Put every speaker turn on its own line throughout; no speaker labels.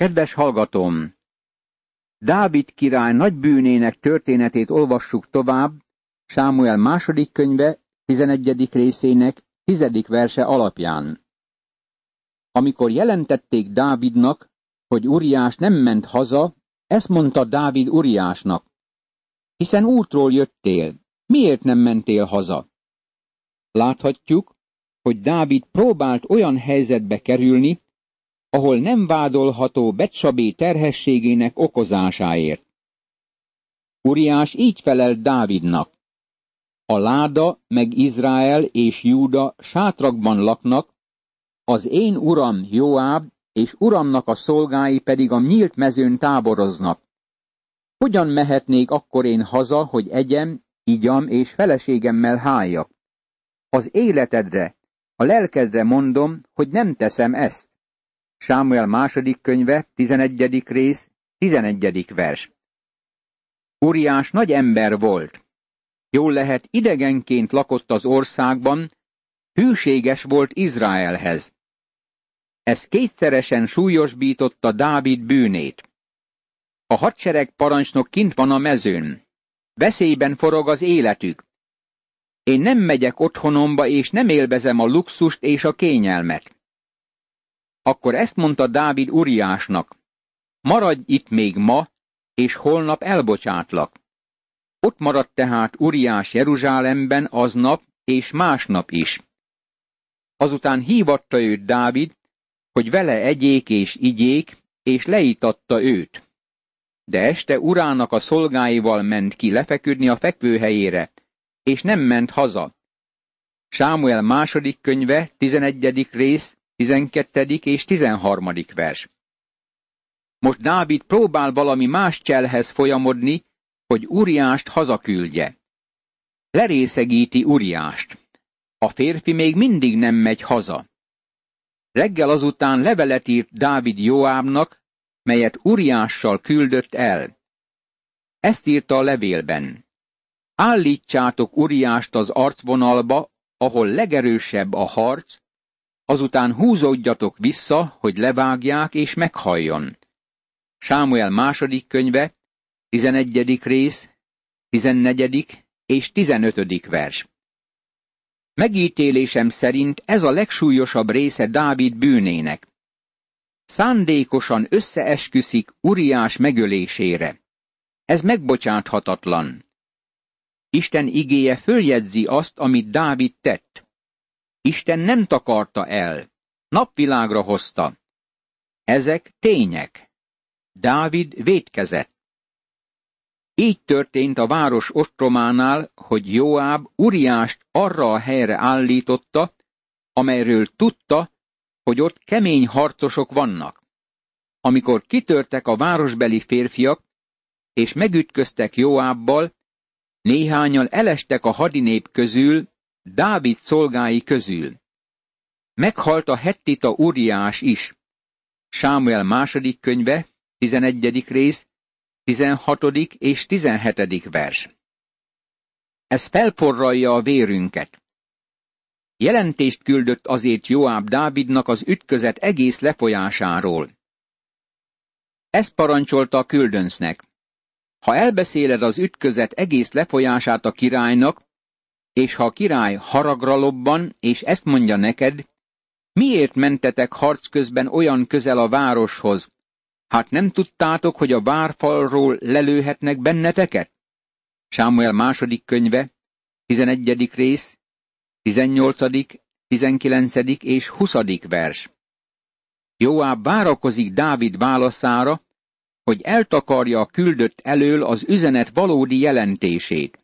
Kedves hallgatom! Dávid király nagy bűnének történetét olvassuk tovább, Sámuel második könyve, 11. részének, 10. verse alapján. Amikor jelentették Dávidnak, hogy Uriás nem ment haza, ezt mondta Dávid Uriásnak. Hiszen útról jöttél, miért nem mentél haza? Láthatjuk, hogy Dávid próbált olyan helyzetbe kerülni, ahol nem vádolható Betsabé terhességének okozásáért. Uriás így felelt Dávidnak. A láda meg Izrael és Júda sátrakban laknak, az én uram Joáb és uramnak a szolgái pedig a nyílt mezőn táboroznak. Hogyan mehetnék akkor én haza, hogy egyem, igyam és feleségemmel háljak? Az életedre, a lelkedre mondom, hogy nem teszem ezt. Sámuel második könyve, 11. rész, 11. vers. Uriás nagy ember volt. Jól lehet idegenként lakott az országban, hűséges volt Izraelhez. Ez kétszeresen súlyosbította Dávid bűnét. A hadsereg parancsnok kint van a mezőn. Veszélyben forog az életük. Én nem megyek otthonomba, és nem élvezem a luxust és a kényelmet. Akkor ezt mondta Dávid Uriásnak, maradj itt még ma, és holnap elbocsátlak. Ott maradt tehát Uriás Jeruzsálemben aznap és másnap is. Azután hívatta őt Dávid, hogy vele egyék és igyék, és leítatta őt. De este urának a szolgáival ment ki lefeküdni a fekvőhelyére, és nem ment haza. Sámuel második könyve, tizenegyedik rész, 12. és 13. vers. Most Dávid próbál valami más cselhez folyamodni, hogy Uriást hazaküldje. Lerészegíti Uriást. A férfi még mindig nem megy haza. Reggel azután levelet írt Dávid Joábnak, melyet Uriással küldött el. Ezt írta a levélben. Állítsátok Uriást az arcvonalba, ahol legerősebb a harc, azután húzódjatok vissza, hogy levágják és meghalljon. Sámuel második könyve, 11. rész, 14. és 15. vers. Megítélésem szerint ez a legsúlyosabb része Dávid bűnének. Szándékosan összeesküszik Uriás megölésére. Ez megbocsáthatatlan. Isten igéje följegyzi azt, amit Dávid tett. Isten nem takarta el, napvilágra hozta. Ezek tények. Dávid védkezett. Így történt a város ostrománál, hogy Joáb Uriást arra a helyre állította, amelyről tudta, hogy ott kemény harcosok vannak. Amikor kitörtek a városbeli férfiak, és megütköztek Joábbal, néhányan elestek a hadinép közül, Dávid szolgái közül. Meghalt a hettita Uriás is. Sámuel második könyve, 11. rész, 16. és 17. vers. Ez felforralja a vérünket. Jelentést küldött azért Joáb Dávidnak az ütközet egész lefolyásáról. Ezt parancsolta a küldöncnek. Ha elbeszéled az ütközet egész lefolyását a királynak, és ha a király haragra lobban, és ezt mondja neked, miért mentetek harc közben olyan közel a városhoz? Hát nem tudtátok, hogy a várfalról lelőhetnek benneteket? Sámuel második könyve, 11. rész, 18., 19. és 20. vers. Joáb várakozik Dávid válaszára, hogy eltakarja a küldött elől az üzenet valódi jelentését.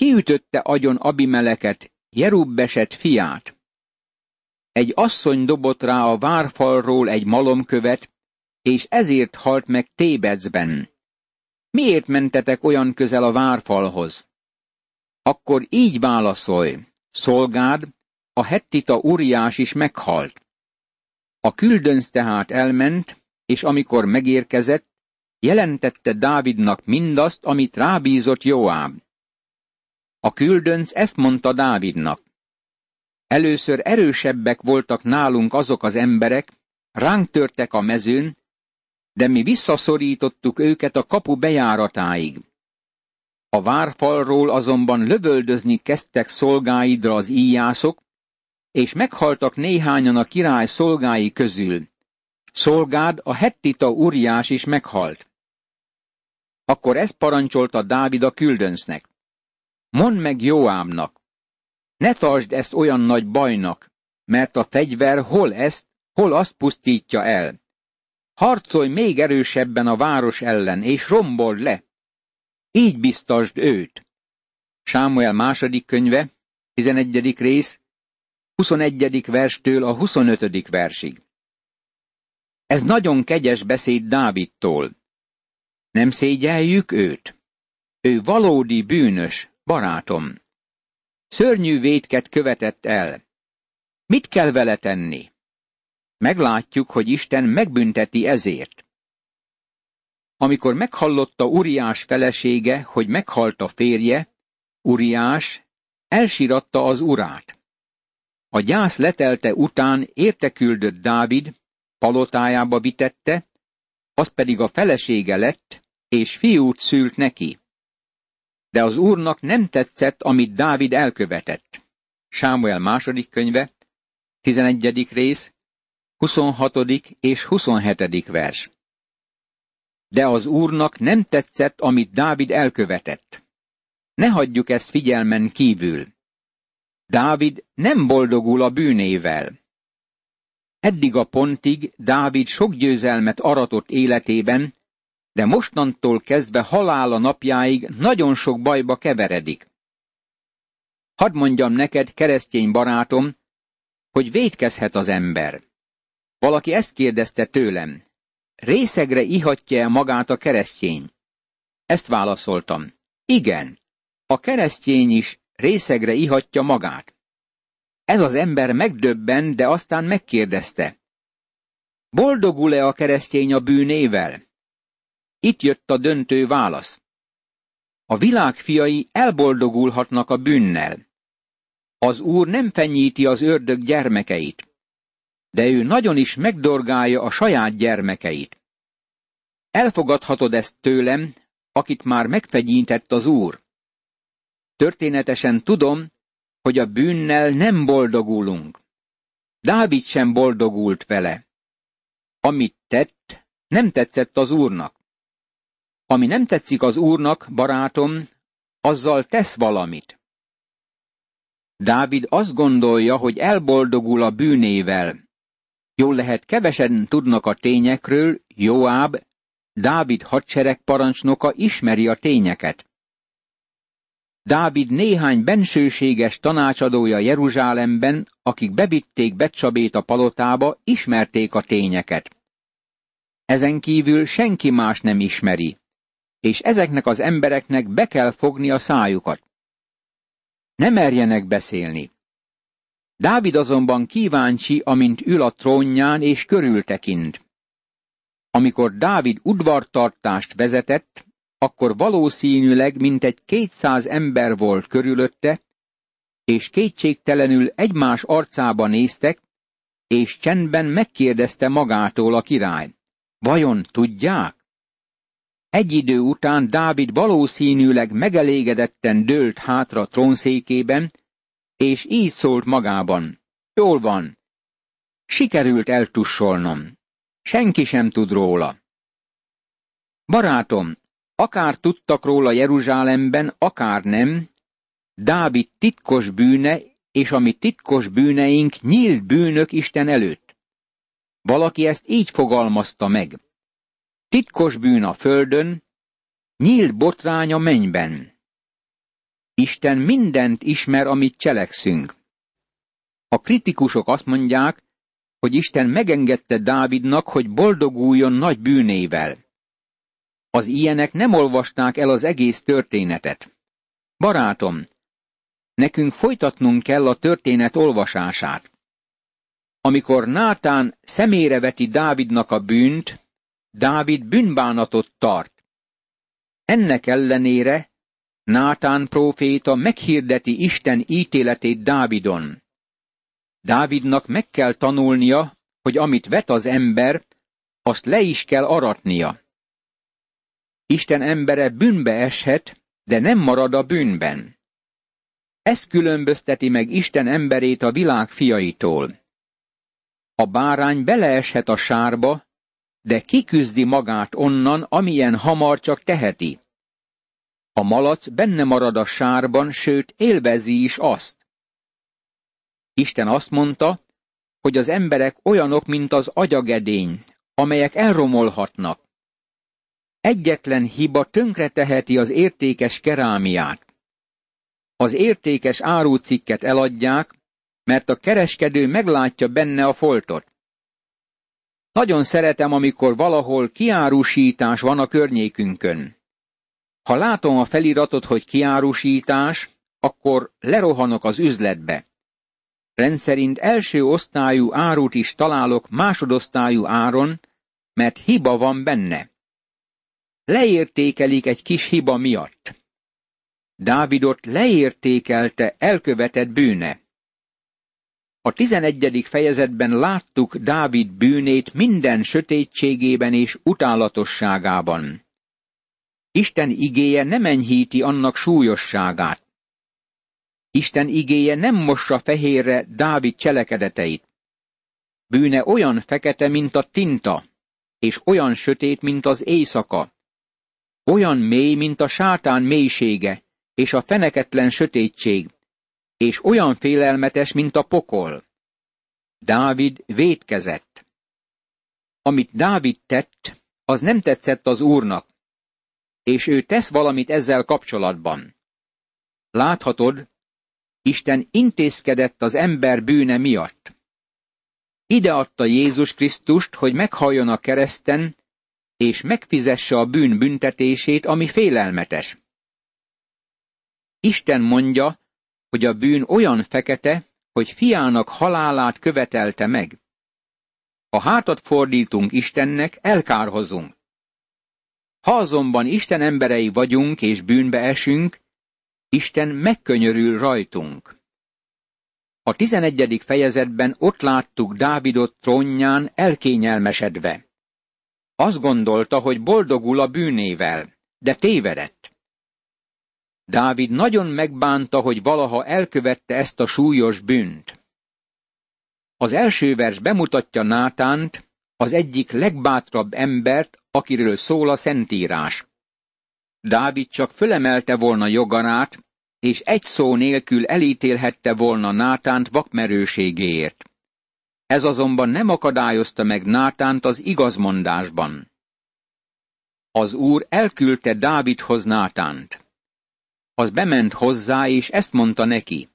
Kiütötte agyon Abimeleket, Jerubbeset fiát. Egy asszony dobott rá a várfalról egy malomkövet, és ezért halt meg Tébecben. Miért mentetek olyan közel a várfalhoz? Akkor így válaszolj, szolgád, a hettita Uriás is meghalt. A küldönc tehát elment, és amikor megérkezett, jelentette Dávidnak mindazt, amit rábízott Joáb. A küldönc ezt mondta Dávidnak. Először erősebbek voltak nálunk azok az emberek, ránk törtek a mezőn, de mi visszaszorítottuk őket a kapu bejáratáig. A várfalról azonban lövöldözni kezdtek szolgáidra az íjászok, és meghaltak néhányan a király szolgái közül. Szolgád a hettita Uriás is meghalt. Akkor ezt parancsolta Dávid a küldönsznek. Mondd meg Jóámnak, ne tartsd ezt olyan nagy bajnak, mert a fegyver hol ezt, hol azt pusztítja el. Harcolj még erősebben a város ellen, és rombold le. Így biztasd őt. Sámuel második könyve, 11. rész, 21. verstől a 25. versig. Ez nagyon kegyes beszéd Dávidtól. Nem szégyeljük őt? Ő valódi bűnös, barátom. Szörnyű vétket követett el. Mit kell vele tenni? Meglátjuk, hogy Isten megbünteti ezért. Amikor meghallotta Uriás felesége, hogy meghalt a férje, Uriás elsíratta az urát. A gyász letelte után érteküldött Dávid, palotájába vitette, az pedig a felesége lett, és fiút szült neki. De az úrnak nem tetszett, amit Dávid elkövetett. Sámuel második könyve, 11. rész, 26. és 27. vers. De az úrnak nem tetszett, amit Dávid elkövetett. Ne hagyjuk ezt figyelmen kívül. Dávid nem boldogul a bűnével. Eddig a pontig Dávid sok győzelmet aratott életében, de mostantól kezdve halála napjáig nagyon sok bajba keveredik. Hadd mondjam neked, keresztény barátom, hogy védkezhet az ember. Valaki ezt kérdezte tőlem. Részegre ihatja-e magát a keresztény? Ezt válaszoltam. Igen, a keresztény is részegre ihatja magát. Ez az ember megdöbben, de aztán megkérdezte. Boldogul-e a keresztény a bűnével? Itt jött a döntő válasz. A világ fiai elboldogulhatnak a bűnnel. Az Úr nem fenyíti az ördög gyermekeit, de ő nagyon is megdorgálja a saját gyermekeit. Elfogadhatod ezt tőlem, akit már megfegyintett az Úr. Történetesen tudom, hogy a bűnnel nem boldogulunk. Dávid sem boldogult vele. Amit tett, nem tetszett az Úrnak. Ami nem tetszik az Úrnak, barátom, azzal tesz valamit. Dávid azt gondolja, hogy elboldogul a bűnével. Jól lehet, kevesen tudnak a tényekről, Joáb, Dávid hadsereg parancsnoka ismeri a tényeket. Dávid néhány bensőséges tanácsadója Jeruzsálemben, akik bevitték Becsabét a palotába, ismerték a tényeket. Ezen kívül senki más nem ismeri, és ezeknek az embereknek be kell fogni a szájukat. Ne merjenek beszélni. Dávid azonban kíváncsi, amint ül a trónján és körültekint. Amikor Dávid udvartartást vezetett, akkor valószínűleg mintegy kétszáz ember volt körülötte, és kétségtelenül egymás arcába néztek, és csendben megkérdezte magától a király. Vajon tudják? Egy idő után Dávid valószínűleg megelégedetten dőlt hátra trónszékében, és így szólt magában. Jól van. Sikerült eltussolnom. Senki sem tud róla. Barátom, akár tudtak róla Jeruzsálemben, akár nem, Dávid titkos bűne, és ami titkos bűneink nyílt bűnök Isten előtt. Valaki ezt így fogalmazta meg. Titkos bűn a földön, nyílt botrány a mennyben. Isten mindent ismer, amit cselekszünk. A kritikusok azt mondják, hogy Isten megengedte Dávidnak, hogy boldoguljon nagy bűnével. Az ilyenek nem olvasták el az egész történetet. Barátom, nekünk folytatnunk kell a történet olvasását. Amikor Nátán szemére veti Dávidnak a bűnt, Dávid bűnbánatot tart. Ennek ellenére Nátán próféta meghirdeti Isten ítéletét Dávidon. Dávidnak meg kell tanulnia, hogy amit vet az ember, azt le is kell aratnia. Isten embere bűnbe eshet, de nem marad a bűnben. Ez különbözteti meg Isten emberét a világ fiaitól. A bárány beleeshet a sárba, de kiküzdi magát onnan, amilyen hamar csak teheti. A malac benne marad a sárban, sőt élvezi is azt. Isten azt mondta, hogy az emberek olyanok, mint az agyagedény, amelyek elromolhatnak. Egyetlen hiba tönkreteheti az értékes kerámiát. Az értékes árucikket eladják, mert a kereskedő meglátja benne a foltot. Nagyon szeretem, amikor valahol kiárusítás van a környékünkön. Ha látom a feliratot, hogy kiárusítás, akkor lerohanok az üzletbe. Rendszerint első osztályú árut is találok másodosztályú áron, mert hiba van benne. Leértékelik egy kis hiba miatt. Dávidot leértékelte elkövetett bűne. A tizenegyedik fejezetben láttuk Dávid bűnét minden sötétségében és utálatosságában. Isten igéje nem enyhíti annak súlyosságát. Isten igéje nem mossa fehérre Dávid cselekedeteit. Bűne olyan fekete, mint a tinta, és olyan sötét, mint az éjszaka. Olyan mély, mint a sátán mélysége, és a feneketlen sötétség, és olyan félelmetes, mint a pokol. Dávid védkezett. Amit Dávid tett, az nem tetszett az úrnak, és ő tesz valamit ezzel kapcsolatban. Láthatod, Isten intézkedett az ember bűne miatt. Ide adta Jézus Krisztust, hogy meghalljon a kereszten, és megfizesse a bűn büntetését, ami félelmetes. Isten mondja, hogy a bűn olyan fekete, hogy fiának halálát követelte meg. Ha hátat fordítunk Istennek, elkárhozunk. Ha azonban Isten emberei vagyunk és bűnbe esünk, Isten megkönyörül rajtunk. A tizenegyedik fejezetben ott láttuk Dávidot trónján elkényelmesedve. Azt gondolta, hogy boldogul a bűnével, de tévedett. Dávid nagyon megbánta, hogy valaha elkövette ezt a súlyos bűnt. Az első vers bemutatja Nátánt, az egyik legbátrabb embert, akiről szól a Szentírás. Dávid csak fölemelte volna jogarát, és egy szó nélkül elítélhette volna Nátánt vakmerőségéért. Ez azonban nem akadályozta meg Nátánt az igazmondásban. Az úr elküldte Dávidhoz Nátánt. Az bement hozzá, és ezt mondta neki.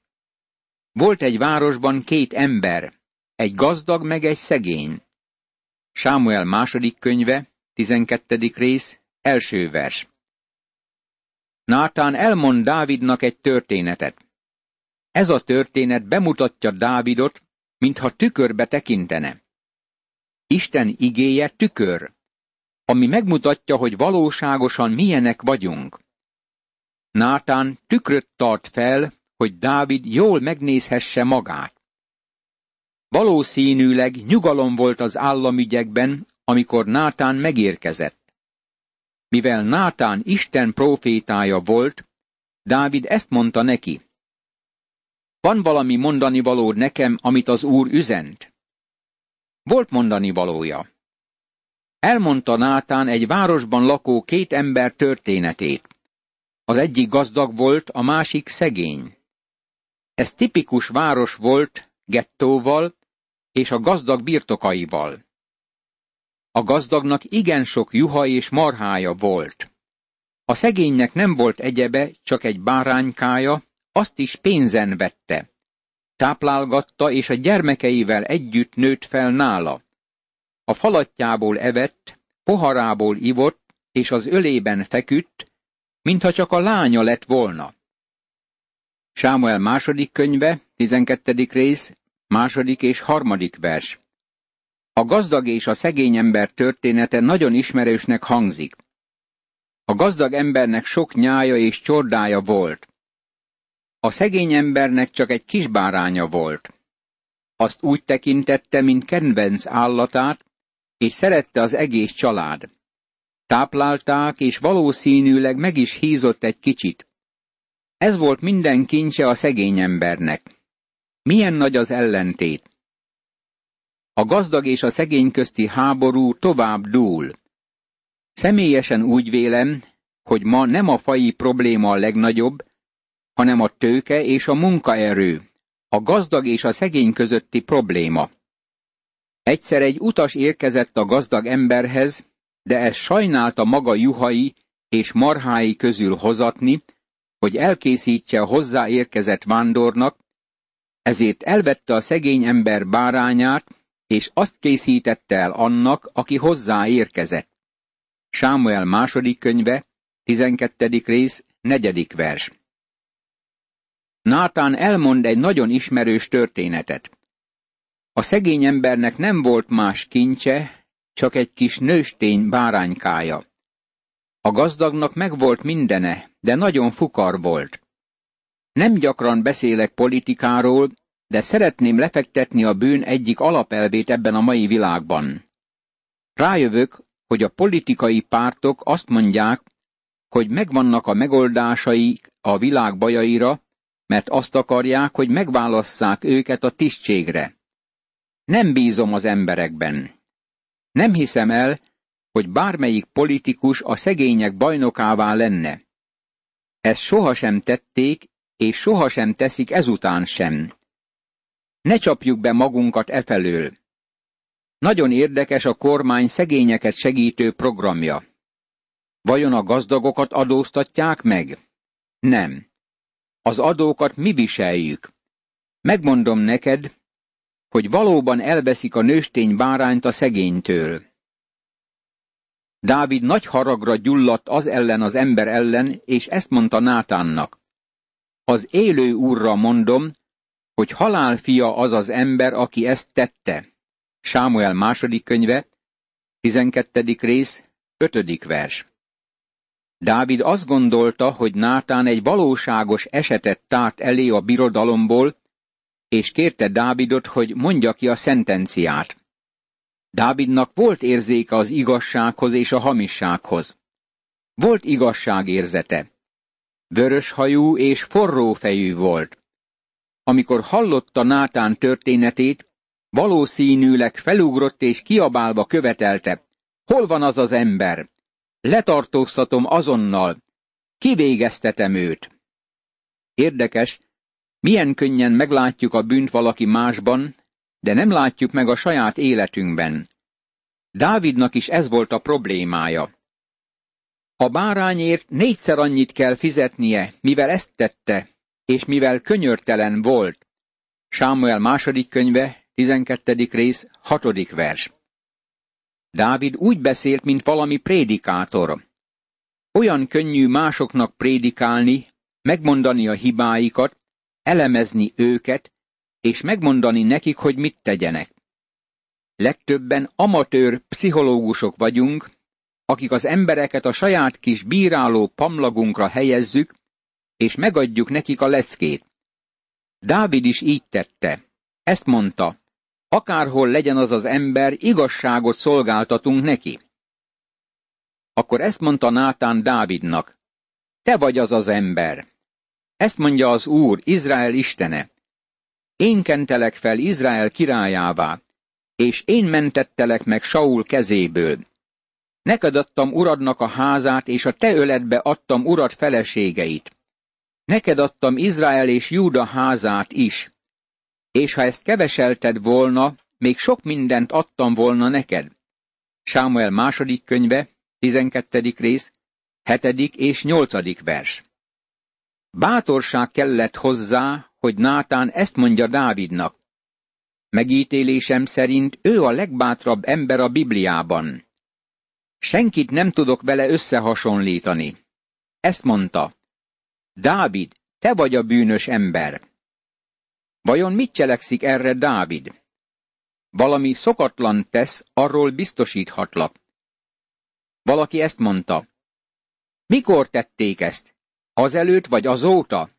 Volt egy városban két ember, egy gazdag meg egy szegény. Sámuel második könyve, 12. rész, első vers. Nátán elmond Dávidnak egy történetet. Ez a történet bemutatja Dávidot, mintha tükörbe tekintene. Isten igéje tükör, ami megmutatja, hogy valóságosan milyenek vagyunk. Nátán tükröt tart fel, hogy Dávid jól megnézhesse magát. Valószínűleg nyugalom volt az államügyekben, amikor Nátán megérkezett. Mivel Nátán Isten profétája volt, Dávid ezt mondta neki. Van valami mondani valód nekem, amit az úr üzent? Volt mondani valója. Elmondta Nátán egy városban lakó két ember történetét. Az egyik gazdag volt, a másik szegény. Ez tipikus város volt gettóval és a gazdag birtokaival. A gazdagnak igen sok juha és marhája volt. A szegénynek nem volt egyebe, csak egy báránykája, azt is pénzen vette. Táplálgatta, és a gyermekeivel együtt nőtt fel nála. A falatjából evett, poharából ivott, és az ölében feküdt, mintha csak a lánya lett volna. Sámuel második könyve, 12. rész, második és harmadik vers. A gazdag és a szegény ember története nagyon ismerősnek hangzik. A gazdag embernek sok nyája és csordája volt. A szegény embernek csak egy kis báránya volt. Azt úgy tekintette, mint kedvenc állatát, és szerette az egész család. Táplálták, és valószínűleg meg is hízott egy kicsit. Ez volt minden kincse a szegény embernek. Milyen nagy az ellentét. A gazdag és a szegény közti háború tovább dúl. Személyesen úgy vélem, hogy ma nem a fai probléma a legnagyobb, hanem a tőke és a munkaerő, a gazdag és a szegény közötti probléma. Egyszer egy utas érkezett a gazdag emberhez, de ez sajnálta maga juhai és marhái közül hozatni, hogy elkészítse hozzáérkezett vándornak, ezért elvette a szegény ember bárányát, és azt készítette el annak, aki hozzáérkezett. Sámuel második könyve, 12. rész, negyedik vers. Nátán elmond egy nagyon ismerős történetet. A szegény embernek nem volt más kincse, csak egy kis nőstény báránykája. A gazdagnak megvolt mindene, de nagyon fukar volt. Nem gyakran beszélek politikáról, de szeretném lefektetni a bűn egyik alapelvét ebben a mai világban. Rájövök, hogy a politikai pártok azt mondják, hogy megvannak a megoldásai a világ bajaira, mert azt akarják, hogy megválasszák őket a tisztségre. Nem bízom az emberekben. Nem hiszem el, hogy bármelyik politikus a szegények bajnokává lenne. Ezt sohasem tették, és sohasem teszik ezután sem. Ne csapjuk be magunkat efelől. Nagyon érdekes a kormány szegényeket segítő programja. Vajon a gazdagokat adóztatják meg? Nem. Az adókat mi viseljük. Megmondom neked, hogy valóban elveszik a nőstény bárányt a szegénytől. Dávid nagy haragra gyulladt az ellen az ember ellen, és ezt mondta Nátánnak. Az élő úrra mondom, hogy halál fia az az ember, aki ezt tette. Sámuel második könyve, 12. rész, 5. vers. Dávid azt gondolta, hogy Nátán egy valóságos esetet tárt elé a birodalomból, és kérte Dávidot, hogy mondja ki a szentenciát. Dávidnak volt érzéke az igazsághoz és a hamissághoz. Volt igazságérzete. Vöröshajú és forrófejű volt. Amikor hallotta Nátán történetét, valószínűleg felugrott és kiabálva követelte. Hol van az az ember? Letartóztatom azonnal. Kivégeztetem őt. Érdekes, milyen könnyen meglátjuk a bűnt valaki másban, de nem látjuk meg a saját életünkben. Dávidnak is ez volt a problémája. A bárányért négyszer annyit kell fizetnie, mivel ezt tette, és mivel könyörtelen volt. Sámuel második könyve, 12. rész, 6. vers. Dávid úgy beszélt, mint valami prédikátor. Olyan könnyű másoknak prédikálni, megmondani a hibáikat, elemezni őket, és megmondani nekik, hogy mit tegyenek. Legtöbben amatőr pszichológusok vagyunk, akik az embereket a saját kis bíráló pamlagunkra helyezzük, és megadjuk nekik a leckét. Dávid is így tette. Ezt mondta, akárhol legyen az az ember, igazságot szolgáltatunk neki. Akkor ezt mondta Nátán Dávidnak, te vagy az az ember. Ezt mondja az Úr, Izrael istene. Én kentelek fel Izrael királyává, és én mentettelek meg Saul kezéből. Neked adtam uradnak a házát, és a te öletbe adtam urad feleségeit. Neked adtam Izrael és Júda házát is. És ha ezt keveselted volna, még sok mindent adtam volna neked. Sámuel második könyve, 12. rész, 7. és 8. vers. Bátorság kellett hozzá, hogy Nátán ezt mondja Dávidnak. Megítélésem szerint ő a legbátrabb ember a Bibliában. Senkit nem tudok vele összehasonlítani. Ezt mondta. Dávid, te vagy a bűnös ember. Vajon mit cselekszik erre Dávid? Valami szokatlan tesz, arról biztosíthatlak. Valaki ezt mondta. Mikor tették ezt? Azelőtt vagy azóta?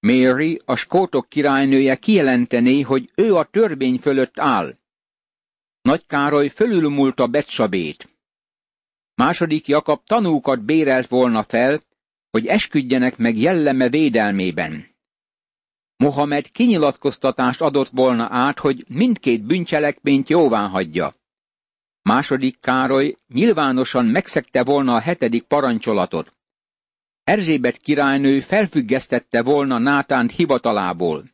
Mary, a skótok királynője kijelentené, hogy ő a törvény fölött áll. Nagy Károly fölülmúlta Betsabét. Második Jakab tanúkat bérelt volna fel, hogy esküdjenek meg jelleme védelmében. Mohamed kinyilatkoztatást adott volna át, hogy mindkét bűncselekményt jóvá hagyja. Második Károly nyilvánosan megszegte volna a hetedik parancsolatot. Erzsébet királynő felfüggesztette volna Nátánt hivatalából.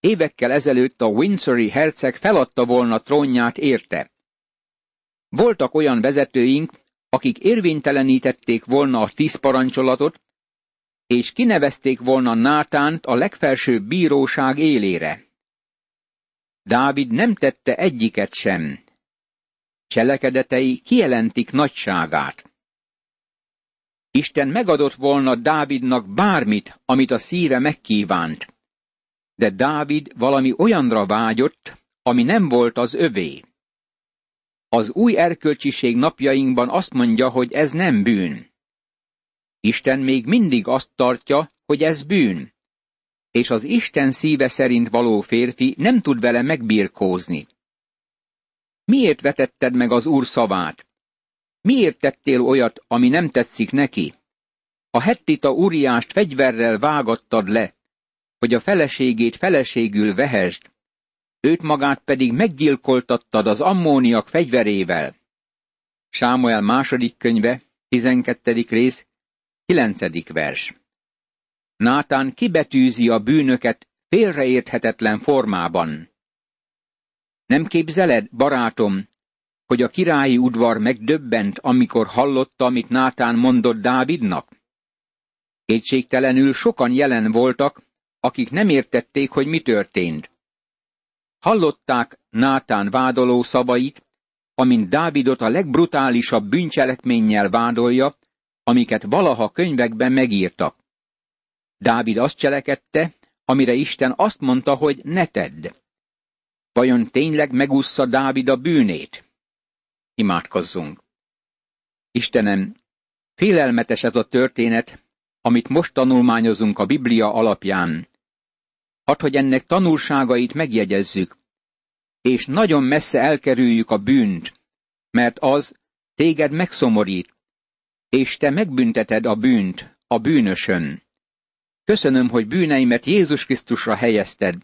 Évekkel ezelőtt a Windsori herceg feladta volna trónját érte. Voltak olyan vezetőink, akik érvénytelenítették volna a tíz parancsolatot, és kinevezték volna Nátánt a legfelsőbb bíróság élére. Dávid nem tette egyiket sem. Cselekedetei kijelentik nagyságát. Isten megadott volna Dávidnak bármit, amit a szíve megkívánt. De Dávid valami olyanra vágyott, ami nem volt az övé. Az új erkölcsiség napjainkban azt mondja, hogy ez nem bűn. Isten még mindig azt tartja, hogy ez bűn, és az Isten szíve szerint való férfi nem tud vele megbirkózni. Miért vetetted meg az Úr szavát? Miért tettél olyat, ami nem tetszik neki? A hettita Uriást fegyverrel vágattad le, hogy a feleségét feleségül vehesd, őt magát pedig meggyilkoltattad az ammóniak fegyverével. Sámuel második könyve, 12. rész, 9. vers. Nátán kibetűzi a bűnöket félreérthetetlen formában. Nem képzeled, barátom, hogy a királyi udvar megdöbbent, amikor hallotta, amit Nátán mondott Dávidnak? Kétségtelenül sokan jelen voltak, akik nem értették, hogy mi történt. Hallották Nátán vádoló szavait, amint Dávidot a legbrutálisabb bűncselekménnyel vádolja, amiket valaha könyvekben megírtak. Dávid azt cselekedte, amire Isten azt mondta, hogy ne tedd. Vajon tényleg megúszza Dávid a bűnét? Imádkozzunk. Istenem, félelmetes ez a történet, amit most tanulmányozunk a Biblia alapján. Hadd, hogy ennek tanulságait megjegyezzük, és nagyon messze elkerüljük a bűnt, mert az téged megszomorít, és te megbünteted a bűnt, a bűnösön. Köszönöm, hogy bűneimet Jézus Krisztusra helyezted,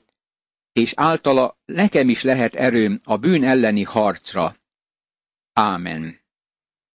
és általa nekem is lehet erőm a bűn elleni harcra. Um, amen